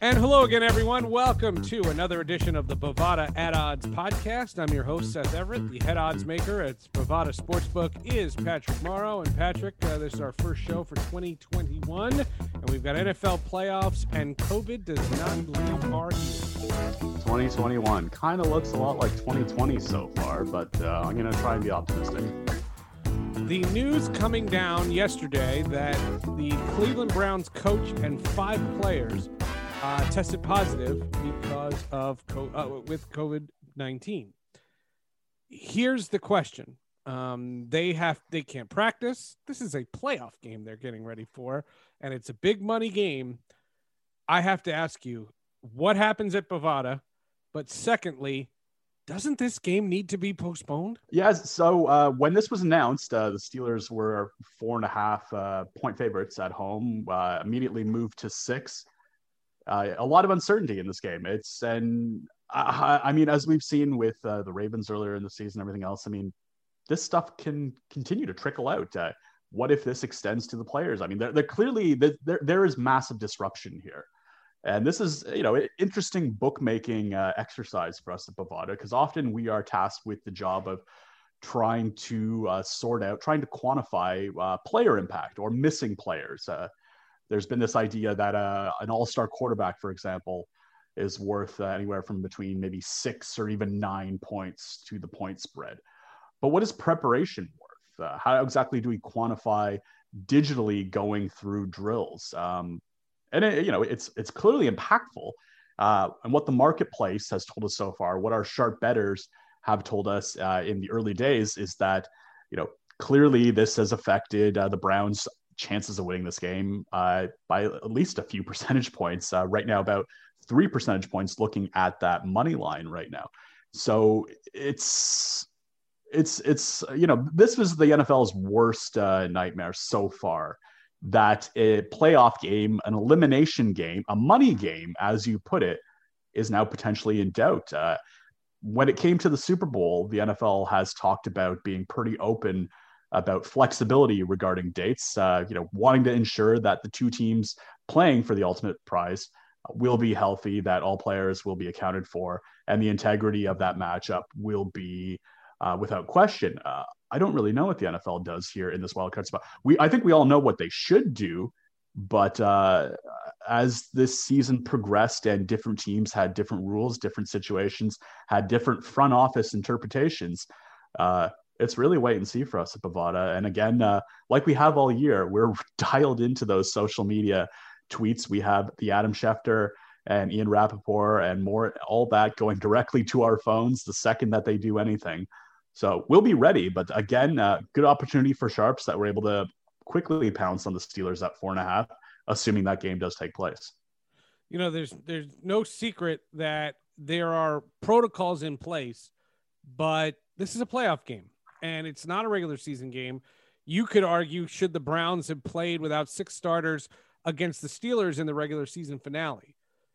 And hello again, everyone. Welcome to another edition of the Bovada at Odds podcast. I'm your host, Seth Everett. The head odds maker at Bovada Sportsbook is Patrick Morrow. And Patrick, uh, this is our first show for 2021. And we've got NFL playoffs, and COVID does not leave our ears. 2021 kind of looks a lot like 2020 so far, but uh, I'm going to try and be optimistic. The news coming down yesterday that the Cleveland Browns coach and five players uh, tested positive because of co- uh, with COVID nineteen. Here's the question: um, They have they can't practice. This is a playoff game they're getting ready for, and it's a big money game. I have to ask you, what happens at Bovada? But secondly, doesn't this game need to be postponed? Yes. So uh, when this was announced, uh, the Steelers were four and a half uh, point favorites at home. Uh, immediately moved to six uh, a lot of uncertainty in this game. It's and I, I mean, as we've seen with uh, the Ravens earlier in the season, everything else. I mean, this stuff can continue to trickle out. Uh, what if this extends to the players? I mean, they're, they're clearly there. There is massive disruption here, and this is you know interesting bookmaking uh, exercise for us at Bovada because often we are tasked with the job of trying to uh, sort out, trying to quantify uh, player impact or missing players. There's been this idea that uh, an all-star quarterback, for example, is worth uh, anywhere from between maybe six or even nine points to the point spread. But what is preparation worth? Uh, how exactly do we quantify digitally going through drills? Um, and it, you know, it's it's clearly impactful. Uh, and what the marketplace has told us so far, what our sharp betters have told us uh, in the early days, is that you know clearly this has affected uh, the Browns' chances of winning this game uh, by at least a few percentage points. Uh, right now, about three percentage points looking at that money line right now. So it's it's it's you know this was the NFL's worst uh, nightmare so far. That a playoff game, an elimination game, a money game, as you put it, is now potentially in doubt. Uh, when it came to the Super Bowl, the NFL has talked about being pretty open about flexibility regarding dates. Uh, you know, wanting to ensure that the two teams playing for the ultimate prize will be healthy, that all players will be accounted for, and the integrity of that matchup will be uh, without question. Uh, I don't really know what the NFL does here in this wildcard spot. We, I think we all know what they should do, but uh, as this season progressed and different teams had different rules, different situations, had different front office interpretations, uh, it's really wait and see for us at Bovada. And again, uh, like we have all year, we're dialed into those social media tweets. We have the Adam Schefter and Ian Rapoport and more, all that going directly to our phones the second that they do anything. So we'll be ready. But again, uh, good opportunity for Sharps that we're able to quickly pounce on the Steelers at four and a half, assuming that game does take place. You know, there's there's no secret that there are protocols in place, but this is a playoff game and it's not a regular season game. You could argue should the Browns have played without six starters against the Steelers in the regular season finale?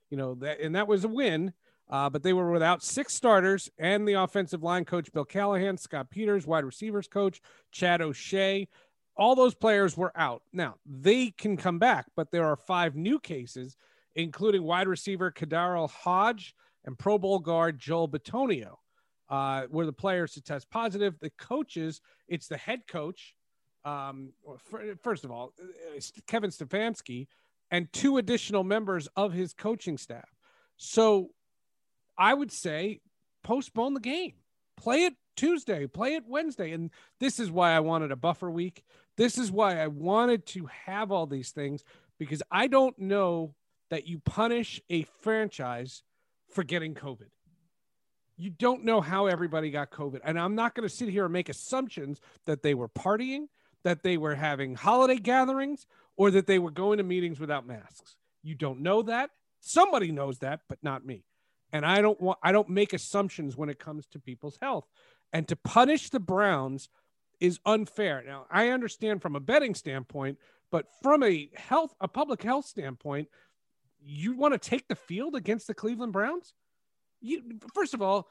You know, that and that was a win, uh, but they were without six starters and the offensive line coach Bill Callahan, Scott Peters, wide receivers coach Chad O'Shea. All those players were out. Now they can come back, but there are five new cases, including wide receiver KhaDarel Hodge and Pro Bowl guard Joel Bitonio uh, were the players to test positive. The coaches, it's the head coach. Um, first of all, uh, Kevin Stefanski and two additional members of his coaching staff. So I would say postpone the game, play it Tuesday, play it Wednesday. And this is why I wanted a buffer week. This is why I wanted to have all these things because I don't know that you punish a franchise for getting COVID you don't know how everybody got COVID. And I'm not going to sit here and make assumptions that they were partying, that they were having holiday gatherings, or that they were going to meetings without masks. You don't know that. Somebody knows that, but not me. And I don't want I don't make assumptions when it comes to people's health. And to punish the Browns is unfair. Now, I understand from a betting standpoint, but from a health a public health standpoint, you want to take the field against the Cleveland Browns? You first of all,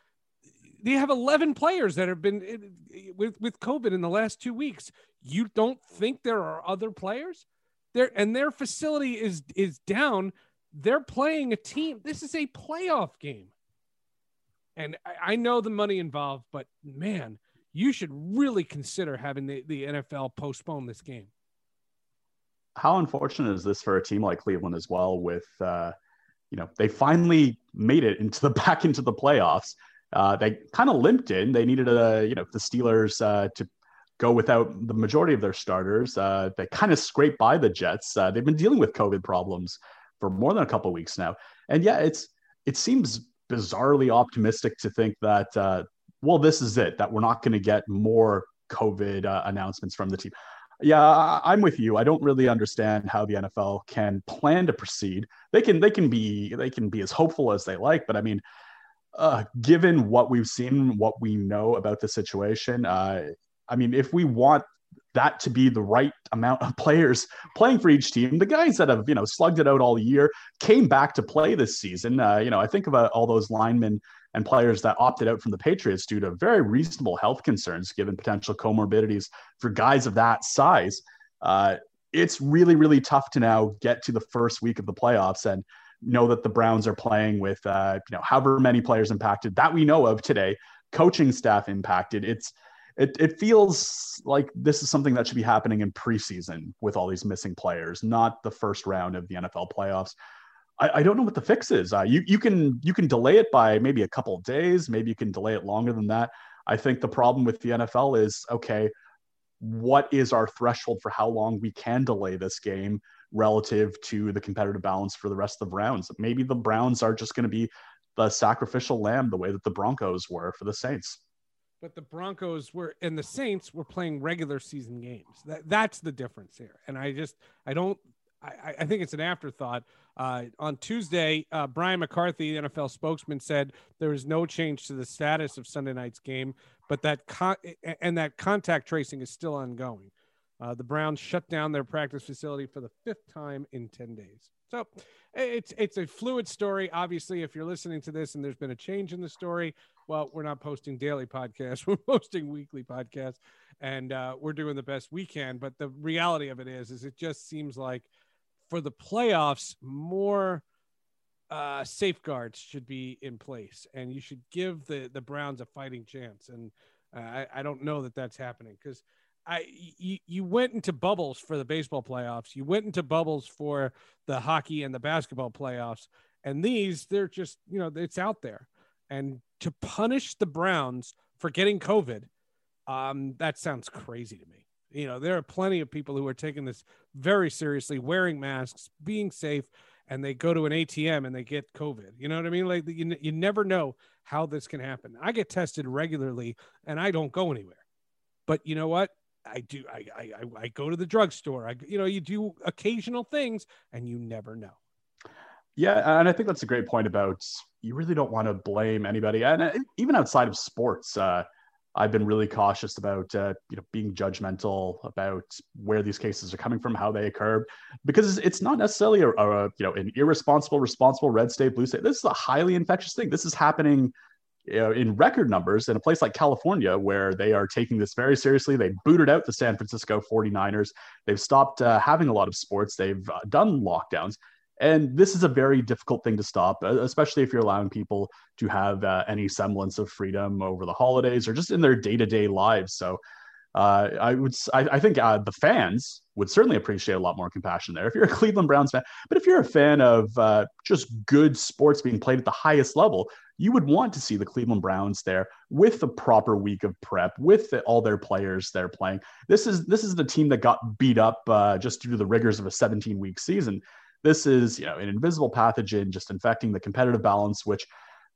they have 11 players that have been with with COVID in the last two weeks. You don't think there are other players there, and their facility is is down they're playing a team. This is a playoff game. And I, I know the money involved, but man, you should really consider having the, the NFL postpone this game. How unfortunate is this for a team like Cleveland as well? With uh, you know, they finally made it into the back into the playoffs. Uh, they kind of limped in. They needed a you know the Steelers uh, to go without the majority of their starters. Uh, they kind of scraped by the Jets. Uh, they've been dealing with COVID problems for more than a couple weeks now, and yeah, it's it seems bizarrely optimistic to think that uh, well, this is it. That we're not going to get more COVID uh, announcements from the team. Yeah, I'm with you. I don't really understand how the NFL can plan to proceed. They can they can be they can be as hopeful as they like, but I mean, uh, given what we've seen, what we know about the situation, uh, I mean, if we want that to be the right amount of players playing for each team. The guys that have you know slugged it out all year came back to play this season. Uh, you know, I think about all those linemen and players that opted out from the Patriots due to very reasonable health concerns, given potential comorbidities for guys of that size. Uh, it's really really tough to now get to the first week of the playoffs and know that the Browns are playing with uh, you know however many players impacted that we know of today, coaching staff impacted. It's it, it feels like this is something that should be happening in preseason with all these missing players, not the first round of the NFL playoffs. I, I don't know what the fix is. Uh, you you can you can delay it by maybe a couple of days, maybe you can delay it longer than that. I think the problem with the NFL is okay, what is our threshold for how long we can delay this game relative to the competitive balance for the rest of the rounds? Maybe the Browns are just going to be the sacrificial lamb the way that the Broncos were for the Saints but the Broncos were and the Saints were playing regular season games. That that's the difference here. And I just I don't I, I think it's an afterthought. Uh, on Tuesday, uh, Brian McCarthy, NFL spokesman, said there is no change to the status of Sunday night's game, but that con- and that contact tracing is still ongoing. Uh, the Browns shut down their practice facility for the fifth time in ten days. So it's it's a fluid story. Obviously, if you're listening to this and there's been a change in the story, well, we're not posting daily podcasts. We're posting weekly podcasts, and uh, we're doing the best we can. But the reality of it is, is it just seems like for the playoffs, more uh, safeguards should be in place, and you should give the the Browns a fighting chance. And uh, I, I don't know that that's happening because I you, you went into bubbles for the baseball playoffs. You went into bubbles for the hockey and the basketball playoffs. And these, they're just, you know, it's out there. And to punish the Browns for getting COVID, um, that sounds crazy to me. You know, there are plenty of people who are taking this very seriously, wearing masks, being safe, and they go to an ATM and they get COVID. You know what I mean? Like you, you never know how this can happen. I get tested regularly and I don't go anywhere. But you know what? I do. I, I I go to the drugstore. I you know you do occasional things, and you never know. Yeah, and I think that's a great point about you really don't want to blame anybody, and uh, even outside of sports. Uh, I've been really cautious about uh, you know being judgmental about where these cases are coming from, how they occur, because it's not necessarily a, a you know an irresponsible, responsible red state, blue state. This is a highly infectious thing. This is happening you know, in record numbers in a place like California, where they are taking this very seriously. They booted out the San Francisco 49ers. They've stopped uh, having a lot of sports. They've uh, done lockdowns. And this is a very difficult thing to stop, especially if you're allowing people to have uh, any semblance of freedom over the holidays or just in their day to day lives. So uh, I would, I, I think uh, the fans would certainly appreciate a lot more compassion there. If you're a Cleveland Browns fan, but if you're a fan of uh, just good sports being played at the highest level, you would want to see the Cleveland Browns there with the proper week of prep, with the, all their players they're playing. This is this is the team that got beat up uh, just due to the rigors of a 17 week season. This is you know an invisible pathogen just infecting the competitive balance, which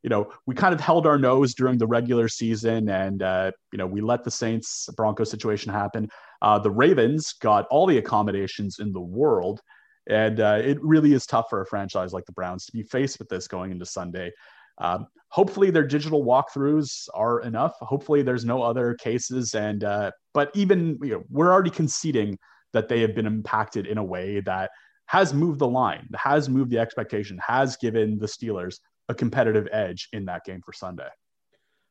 you know, we kind of held our nose during the regular season and, uh, you know, we let the Saints Broncos situation happen. Uh, the Ravens got all the accommodations in the world. And uh, it really is tough for a franchise like the Browns to be faced with this going into Sunday. Um, hopefully, their digital walkthroughs are enough. Hopefully, there's no other cases. And, uh, but even, you know, we're already conceding that they have been impacted in a way that has moved the line, has moved the expectation, has given the Steelers a competitive edge in that game for Sunday.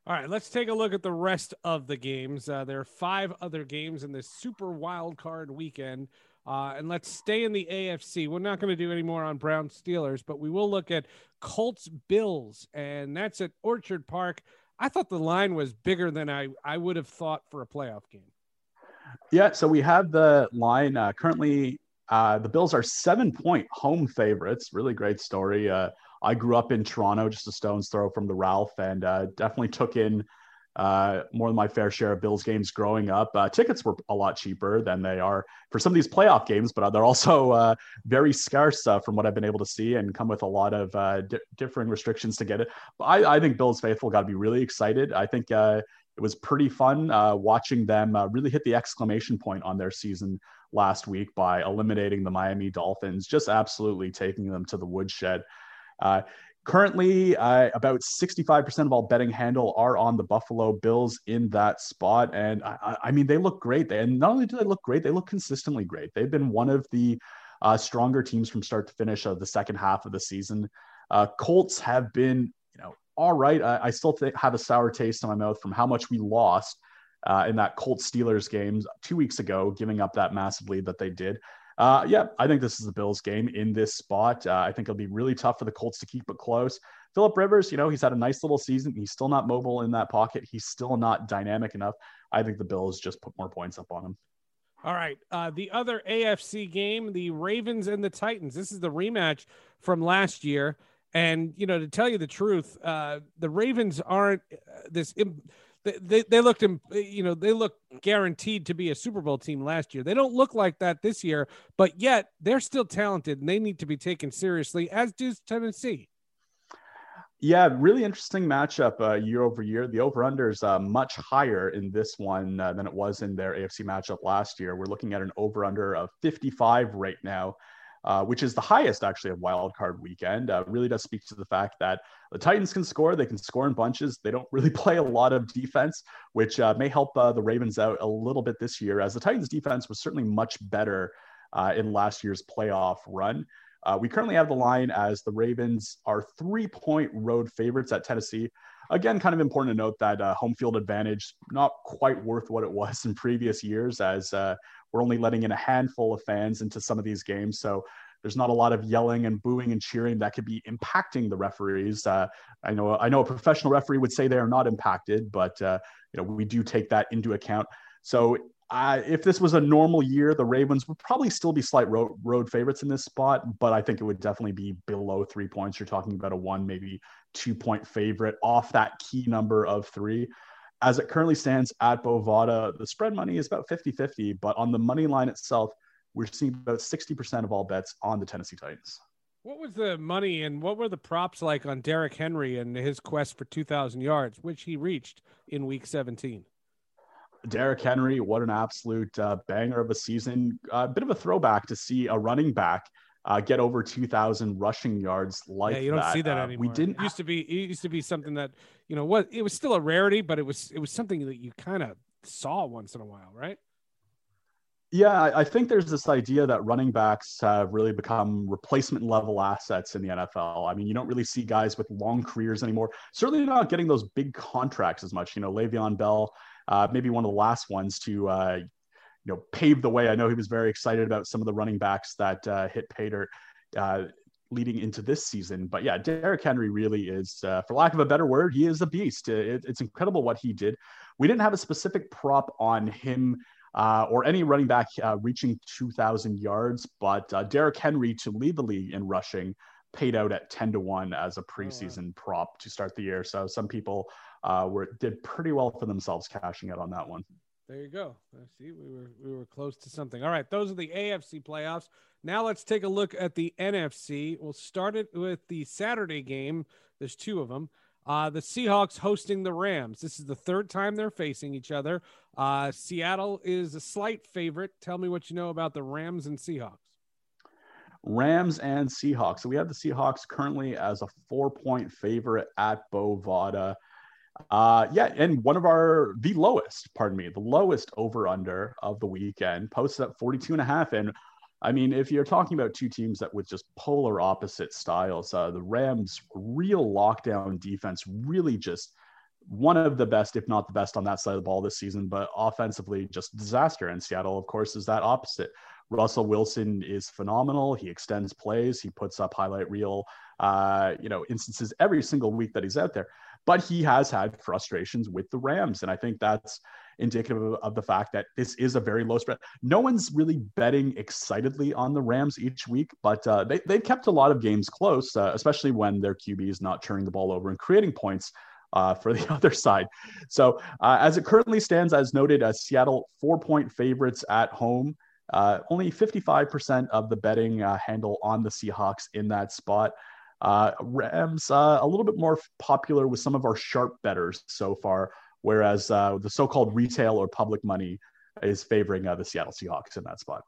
All right, let's take a look at the rest of the games. Uh, there are five other games in this super wild card weekend. Uh, and let's stay in the AFC. We're not going to do any more on Brown Steelers, but we will look at Colts Bills, and that's at Orchard Park. I thought the line was bigger than I, I would have thought for a playoff game. Yeah, so we have the line uh, currently. Uh, the Bills are seven point home favorites. Really great story. Uh, I grew up in Toronto, just a stone's throw from the Ralph, and uh, definitely took in uh, more than my fair share of Bills games growing up. Uh, tickets were a lot cheaper than they are for some of these playoff games, but they're also uh, very scarce uh, from what I've been able to see and come with a lot of uh, di- differing restrictions to get it. But I, I think Bills faithful got to be really excited. I think uh, it was pretty fun watching them really hit the exclamation point on their season last week by eliminating the Miami Dolphins, just absolutely taking them to the woodshed. Uh, Currently, uh, about 65% of all betting handle are on the Buffalo Bills in that spot. And I, I mean, they look great. and not only do they look great, they look consistently great. They've been one of the uh, stronger teams from start to finish of the second half of the season. Uh, Colts have been, you know, all right. I, I still think, have a sour taste in my mouth from how much we lost uh, in that Colts Steelers game two weeks ago, giving up that massive lead that they did. Uh, yeah, I think this is the Bills game in this spot. Uh, I think it'll be really tough for the Colts to keep it close. Philip Rivers, you know, he's had a nice little season. He's still not mobile in that pocket. He's still not dynamic enough. I think the Bills just put more points up on him. All right. Uh, the other AFC game, the Ravens and the Titans. This is the rematch from last year. And, you know, to tell you the truth, uh, the Ravens aren't uh, this. Im- they, they looked you know they look guaranteed to be a super bowl team last year. They don't look like that this year but yet they're still talented and they need to be taken seriously as does tennessee. Yeah really interesting matchup uh, year over year. The over under is uh, much higher in this one uh, than it was in their afc matchup last year. We're looking at an over under of 55 right now uh, which is the highest actually of wild card weekend. Uh, really does speak to the fact that the Titans can score. They can score in bunches. They don't really play a lot of defense, which uh, may help uh, the Ravens out a little bit this year, as the Titans' defense was certainly much better uh, in last year's playoff run. We currently have the line as the Ravens are three point road favorites at Tennessee. Again, kind of important to note that uh, home field advantage not quite worth what it was in previous years, as uh, we're only letting in a handful of fans into some of these games. So there's not a lot of yelling and booing and cheering that could be impacting the referees. Uh, I know I know a professional referee would say they are not impacted, but uh, you know we do take that into account. So uh, if this was a normal year, the Ravens would probably still be slight road, road favorites in this spot, but I think it would definitely be below three points. You're talking about a one, maybe two point favorite off that key number of three. As it currently stands at Bovada, the spread money is about 50 50, but on the money line itself, we're seeing about 60% of all bets on the Tennessee Titans. What was the money and what were the props like on Derrick Henry and his quest for 2,000 yards, which he reached in week 17? Derrick Henry, what an absolute uh, banger of a season. A uh, bit of a throwback to see a running back uh, get over 2,000 rushing yards like yeah, you don't that. see that uh, anymore. We didn't. It used to be. It used to be something that you know what. It was still a rarity, but it was it was something that you kind of saw once in a while, right? Yeah, I think there's this idea that running backs have really become replacement level assets in the NFL. I mean, you don't really see guys with long careers anymore. Certainly not getting those big contracts as much. You know, Le'Veon Bell, uh, maybe one of the last ones to uh, you know, paved the way. I know he was very excited about some of the running backs that uh, hit pay dirt uh, leading into this season. But yeah, Derrick Henry really is, uh, for lack of a better word, he is a beast. It, it's incredible what he did. We didn't have a specific prop on him. Uh, or any running back uh, reaching 2,000 yards, but uh, Derrick Henry to lead the league in rushing paid out at 10 to 1 as a preseason oh, prop to start the year. So some people uh, were did pretty well for themselves cashing out on that one. There you go. See, we were we were close to something. All right, those are the AFC playoffs. Now let's take a look at the NFC. We'll start it with the Saturday game. There's two of them. Uh, the Seahawks hosting the Rams. This is the third time they're facing each other. Uh, Seattle is a slight favorite. Tell me what you know about the Rams and Seahawks. Rams and Seahawks. So we have the Seahawks currently as a four point favorite at Bovada. Uh, yeah, and one of our the lowest, pardon me, the lowest over under of the weekend posted at 42 and a half. And I mean, if you're talking about two teams that with just polar opposite styles, uh, the Rams' real lockdown defense really just one of the best, if not the best, on that side of the ball this season, but offensively just disaster. And Seattle, of course, is that opposite. Russell Wilson is phenomenal. He extends plays. He puts up highlight reel, uh, you know, instances every single week that he's out there. But he has had frustrations with the Rams, and I think that's indicative of, of, the fact that this is a very low spread. No one's really betting excitedly on the Rams each week, but uh, they, they've kept a lot of games close, uh, especially when their QB is not turning the ball over and creating points. Uh, for the other side. So, uh, as it currently stands, as noted, uh, Seattle four point favorites at home. Uh, only 55% of the betting handle on the Seahawks in that spot. Uh, Rams uh, a little bit more popular with some of our sharp betters so far, whereas uh, the so-called retail or public money is favoring uh, the Seattle Seahawks in that spot.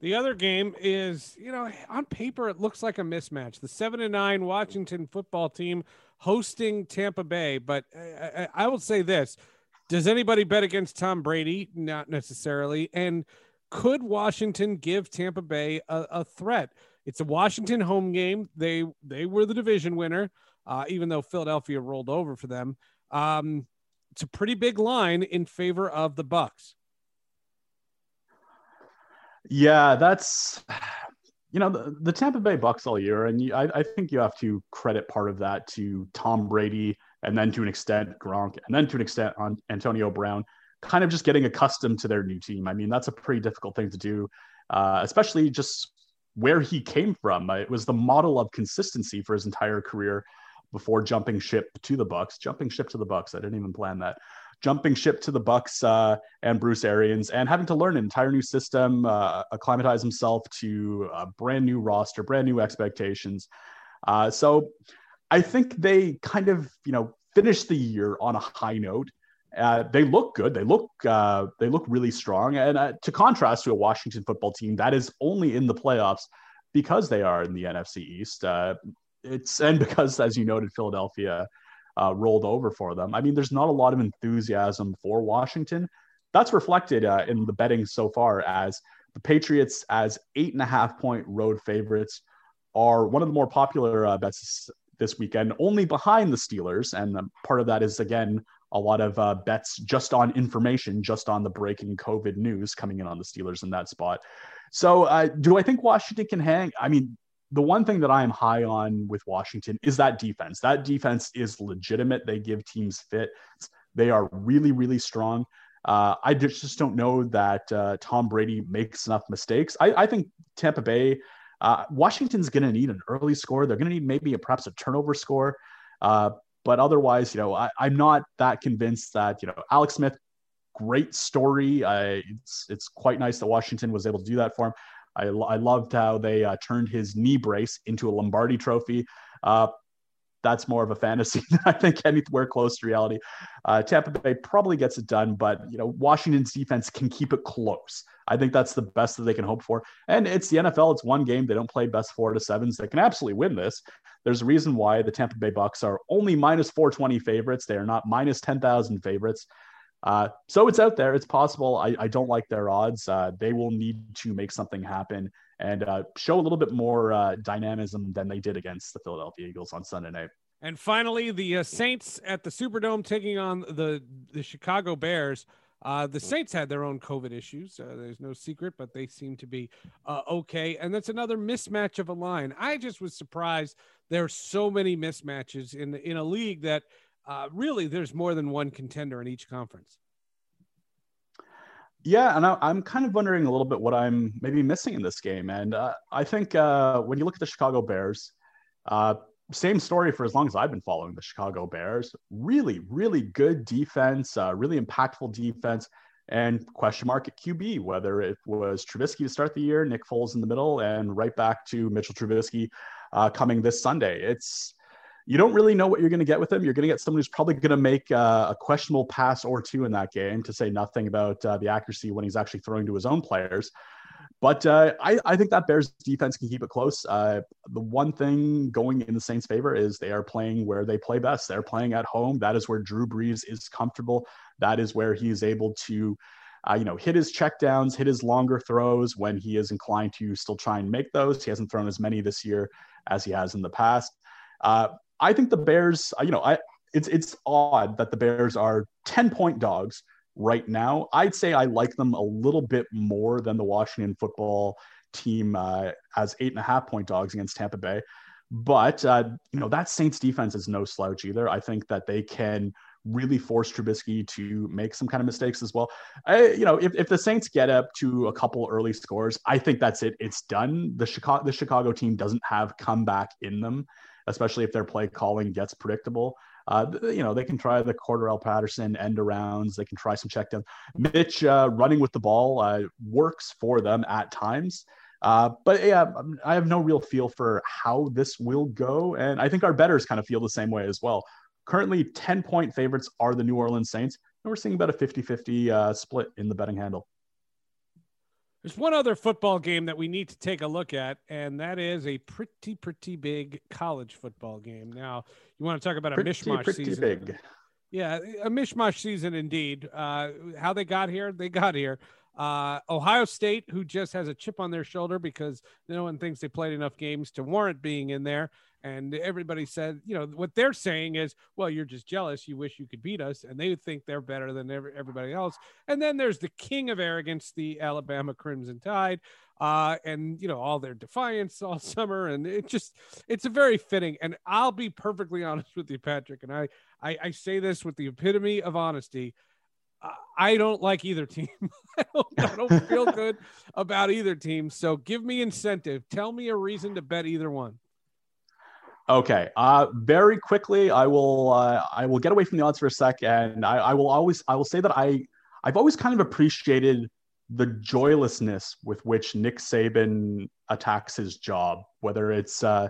The other game is, you know, on paper it looks like a mismatch. The seven and nine Washington football team hosting Tampa Bay, but I, I will say this: Does anybody bet against Tom Brady? Not necessarily, and could Washington give Tampa Bay a, a threat? It's a Washington home game. They they were the division winner, uh, even though Philadelphia rolled over for them. Um, it's a pretty big line in favor of the Bucs. Yeah, that's you know the, the Tampa Bay Bucs all year, and you, I, I think you have to credit part of that to Tom Brady, and then to an extent Gronk, and then to an extent on Antonio Brown kind of just getting accustomed to their new team. I mean, that's a pretty difficult thing to do, uh, especially just where he came from. Uh, it was the model of consistency for his entire career before jumping ship to the Bucs. Jumping ship to the Bucs. I didn't even plan that. Jumping ship to the Bucs uh, and Bruce Arians, and having to learn an entire new system, uh, acclimatize himself to a brand new roster, brand new expectations. Uh, so, I think they kind of, you know, finished the year on a high note uh, they look good. They look uh, they look really strong. And uh, to contrast to a Washington football team that is only in the playoffs because they are in the NFC East. Uh, it's and because, as you noted, Philadelphia uh, rolled over for them. I mean, there's not a lot of enthusiasm for Washington. That's reflected uh, in the betting so far as the Patriots as eight and a half point road favorites are one of the more popular bets this weekend, only behind the Steelers. And part of that is again a lot of uh, bets just on information, just on the breaking COVID news coming in on the Steelers in that spot. So, uh, do I think Washington can hang? I mean, the one thing that I am high on with Washington is that defense. That defense is legitimate. They give teams fit. They are really, really strong. Uh, I just don't know that uh, Tom Brady makes enough mistakes. I, I think Tampa Bay, uh, Washington's going to need an early score. They're going to need maybe a, perhaps a turnover score. But otherwise, you know, I, am not that convinced that, you know, Alex Smith, great story. I, it's, it's quite nice that Washington was able to do that for him. I, I loved how they uh, turned his knee brace into a Lombardi trophy. Uh, that's more of a fantasy than I think anywhere close to reality. Uh, Tampa Bay probably gets it done, but you know Washington's defense can keep it close. I think that's the best that they can hope for. And it's the NFL. It's one game. They don't play best four to sevens. They can absolutely win this. There's a reason why the Tampa Bay Bucs are only minus 420 favorites. They are not minus 10,000 favorites. Uh, so it's out there. It's possible. I, I don't like their odds. Uh, they will need to make something happen and uh, show a little bit more uh, dynamism than they did against the Philadelphia Eagles on Sunday night. And finally, the uh, Saints at the Superdome taking on the the Chicago Bears. Uh, the Saints had their own COVID issues. Uh, there's no secret, but they seem to be uh, okay. And that's another mismatch of a line. I just was surprised there are so many mismatches in in a league that uh, really there's more than one contender in each conference. Yeah, and I, am kind of wondering a little bit what I'm maybe missing in this game. And uh, I think uh, when you look at the Chicago Bears, same story for as long as I've been following the Chicago Bears. Really, really good defense, uh, really impactful defense, and question mark at QB, whether it was Trubisky to start the year, Nick Foles in the middle, and right back to Mitchell Trubisky uh, coming this Sunday. It's you don't really know what you're going to get with him. You're going to get someone who's probably going to make uh, a questionable pass or two in that game, to say nothing about uh, the accuracy when he's actually throwing to his own players. But uh, I, I think that Bears defense can keep it close. Uh, the one thing going in the Saints' favor is they are playing where they play best. They're playing at home. That is where Drew Brees is comfortable. That is where he is able to, uh, you know, hit his checkdowns, hit his longer throws when he is inclined to still try and make those. He hasn't thrown as many this year as he has in the past. Uh, I think the Bears, uh, you know, I it's it's odd that the Bears are ten point dogs right now. I'd say I like them a little bit more than the Washington football team uh, as eight and a half point dogs against Tampa Bay. But uh, you know that Saints defense is no slouch either. I think that they can really force Trubisky to make some kind of mistakes as well. I, you know, if, if the Saints get up to a couple early scores, I think that's it. It's done. The Chicago the Chicago team doesn't have comeback in them, especially if their play calling gets predictable. Uh, you know, they can try the Cordarrelle Patterson end arounds. They can try some checkdowns. Mitch uh, running with the ball uh, works for them at times. Uh, but yeah, I have no real feel for how this will go. And I think our betters kind of feel the same way as well. Currently, 10 point favorites are the New Orleans Saints. And we're seeing about a 50 50 uh, split in the betting handle. There's one other football game that we need to take a look at, and that is a pretty, pretty big college football game. Now, you want to talk about a pretty, mishmash pretty season? Big. Yeah, a mishmash season indeed. Uh, how they got here, they got here. Uh, Ohio State, who just has a chip on their shoulder because no one thinks they played enough games to warrant being in there. And everybody said, you know, what they're saying is, well, you're just jealous. You wish you could beat us. And they think they're better than everybody else. And then there's the king of arrogance, the Alabama Crimson Tide. Uh, and, you know, all their defiance all summer. And it just, it's a very fitting. And I'll be perfectly honest with you, Patrick. And I, I, I say this with the epitome of honesty. I don't like either team. I, don't, I don't feel good about either team. So give me incentive. Tell me a reason to bet either one. Okay. Uh, very quickly, I will uh, I will get away from the odds for a sec, and I, I will always I will say that I I've always kind of appreciated the joylessness with which Nick Saban attacks his job, whether it's uh,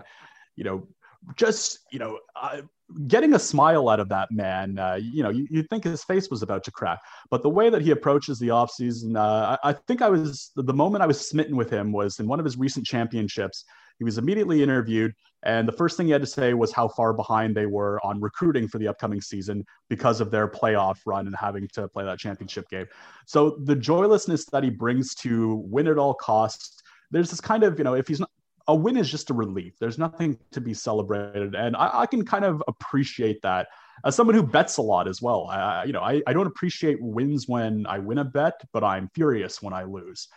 you know just you know uh, getting a smile out of that man, uh, you know, you, would think his face was about to crack. But the way that he approaches the offseason, uh, I, I think I was the moment I was smitten with him was in one of his recent championships. He was immediately interviewed, and the first thing he had to say was how far behind they were on recruiting for the upcoming season because of their playoff run and having to play that championship game. So the joylessness that he brings to win at all costs there's this kind of you know if he's not a win is just a relief. There's nothing to be celebrated, and I, I can kind of appreciate that as someone who bets a lot as well. I, you know, I, I don't appreciate wins when I win a bet, but I'm furious when I lose.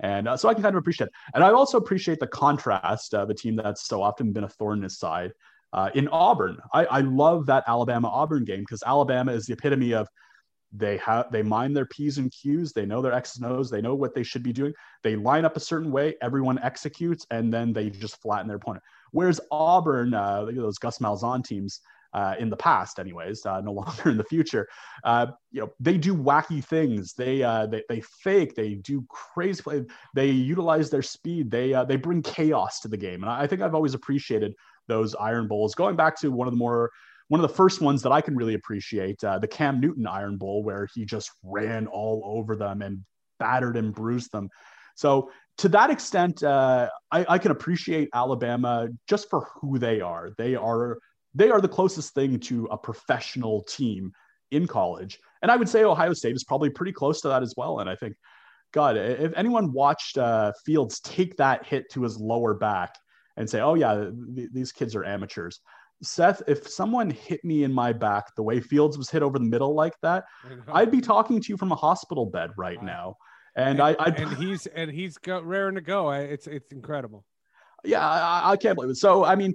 And uh, so I can kind of appreciate it. And I also appreciate the contrast of a team that's so often been a thorn in his side. Uh, in Auburn, I, I love that Alabama Auburn game because Alabama is the epitome of they have they mind their p's and q's. They know their x's and o's. They know what they should be doing. They line up a certain way. Everyone executes and then they just flatten their opponent. Whereas auburn uh, those gus malzahn teams uh, in the past anyways uh, no longer in the future uh, you know they do wacky things they uh, they, they fake they do crazy play they utilize their speed they uh, they bring chaos to the game and I, think i've always appreciated those iron bowls going back to one of the more one of the first ones that I can really appreciate, uh, the Cam Newton Iron Bowl, where he just ran all over them and battered and bruised them. So to that extent, I, I, can appreciate Alabama just for who they are. They are they are the closest thing to a professional team in college, and I would say Ohio State is probably pretty close to that as well. And I think, God, if anyone watched uh, Fields take that hit to his lower back and say, "Oh yeah, th- these kids are amateurs," Seth, if someone hit me in my back the way Fields was hit over the middle like that, I'd be talking to you from a hospital bed right now. And, and I, I'd, and he's and he's got raring to go. It's it's incredible. Yeah, I, I can't believe it. So I mean,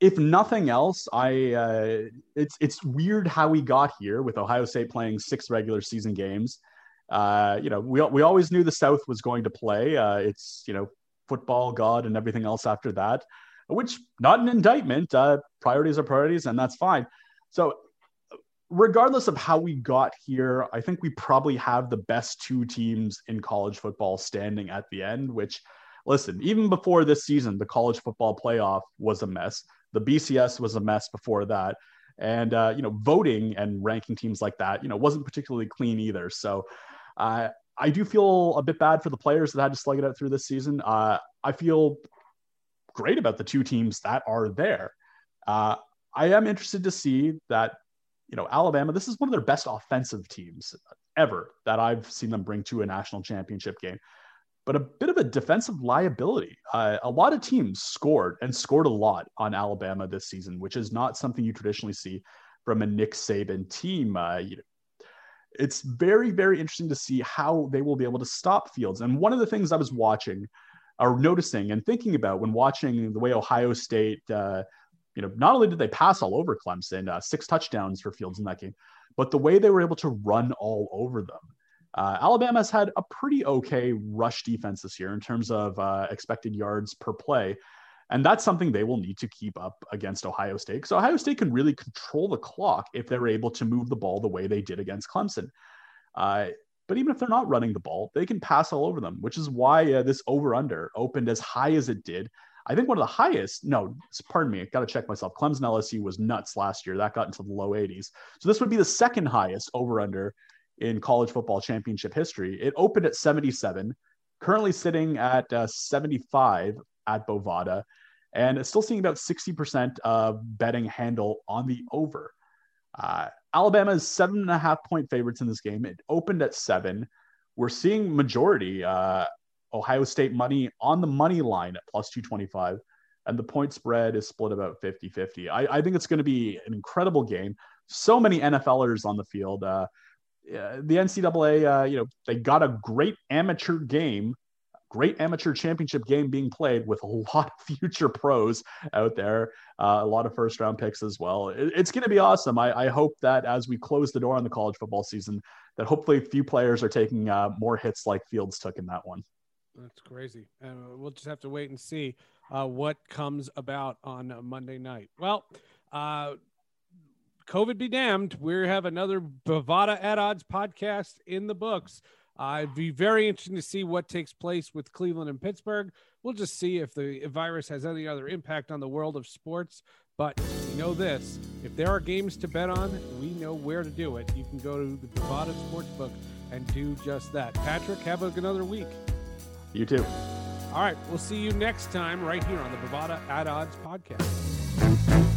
if nothing else, I uh, it's it's weird how we got here with Ohio State playing six regular season games. Uh, you know, we we always knew the South was going to play. Uh, it's you know football god and everything else after that which not an indictment. Uh, priorities are priorities, and that's fine. So, regardless of how we got here, I think we probably have the best two teams in college football standing at the end. Which, listen, even before this season, the college football playoff was a mess. The BCS was a mess before that, and uh, you know, voting and ranking teams like that, you know, wasn't particularly clean either. So. Uh, I do feel a bit bad for the players that had to slug it out through this season. Uh, I feel great about the two teams that are there. Uh, I am interested to see that, you know, Alabama, this is one of their best offensive teams ever that I've seen them bring to a national championship game, but a bit of a defensive liability. Uh, a lot of teams scored and scored a lot on Alabama this season, which is not something you traditionally see from a Nick Saban team. Uh, you know, it's very, very interesting to see how they will be able to stop Fields. And one of the things I was watching or noticing and thinking about when watching the way Ohio State, uh, you know, not only did they pass all over Clemson, uh, six touchdowns for Fields in that game, but the way they were able to run all over them. Uh, Alabama's had a pretty okay rush defense this year in terms of uh, expected yards per play. And that's something they will need to keep up against Ohio State. So Ohio State can really control the clock if they're able to move the ball the way they did against Clemson. Uh, but even if they're not running the ball, they can pass all over them, which is why uh, this over under opened as high as it did. I think one of the highest, no, pardon me, I got to check myself. Clemson LSU was nuts last year. That got into the low 80s. So this would be the second highest over under in college football championship history. It opened at 77, currently sitting at uh, 75 at Bovada, and it's still seeing about 60% of betting handle on the over. Uh, Alabama is seven and a half point favorites in this game. It opened at seven. We're seeing majority uh, Ohio State money on the money line at plus 225, and the point spread is split about 50 50. I, think it's going to be an incredible game. So many NFLers on the field. Uh, the NCAA, uh, you know, they got a great amateur game great amateur championship game being played with a lot of future pros out there, uh, a lot of first round picks as well. It, it's going to be awesome. I, I, hope that as we close the door on the college football season, that hopefully a few players are taking uh, more hits like Fields took in that one. That's crazy. And uh, we'll just have to wait and see uh, what comes about on Monday night. Well, uh, COVID be damned. We have another Bovada at Odds podcast in the books. Uh, it'd be very interesting to see what takes place with Cleveland and Pittsburgh. We'll just see if the virus has any other impact on the world of sports. But we know this if there are games to bet on, we know where to do it. You can go to the Bovada Sportsbook and do just that. Patrick, have another week. You too. All right. We'll see you next time right here on the Bovada at Odds podcast.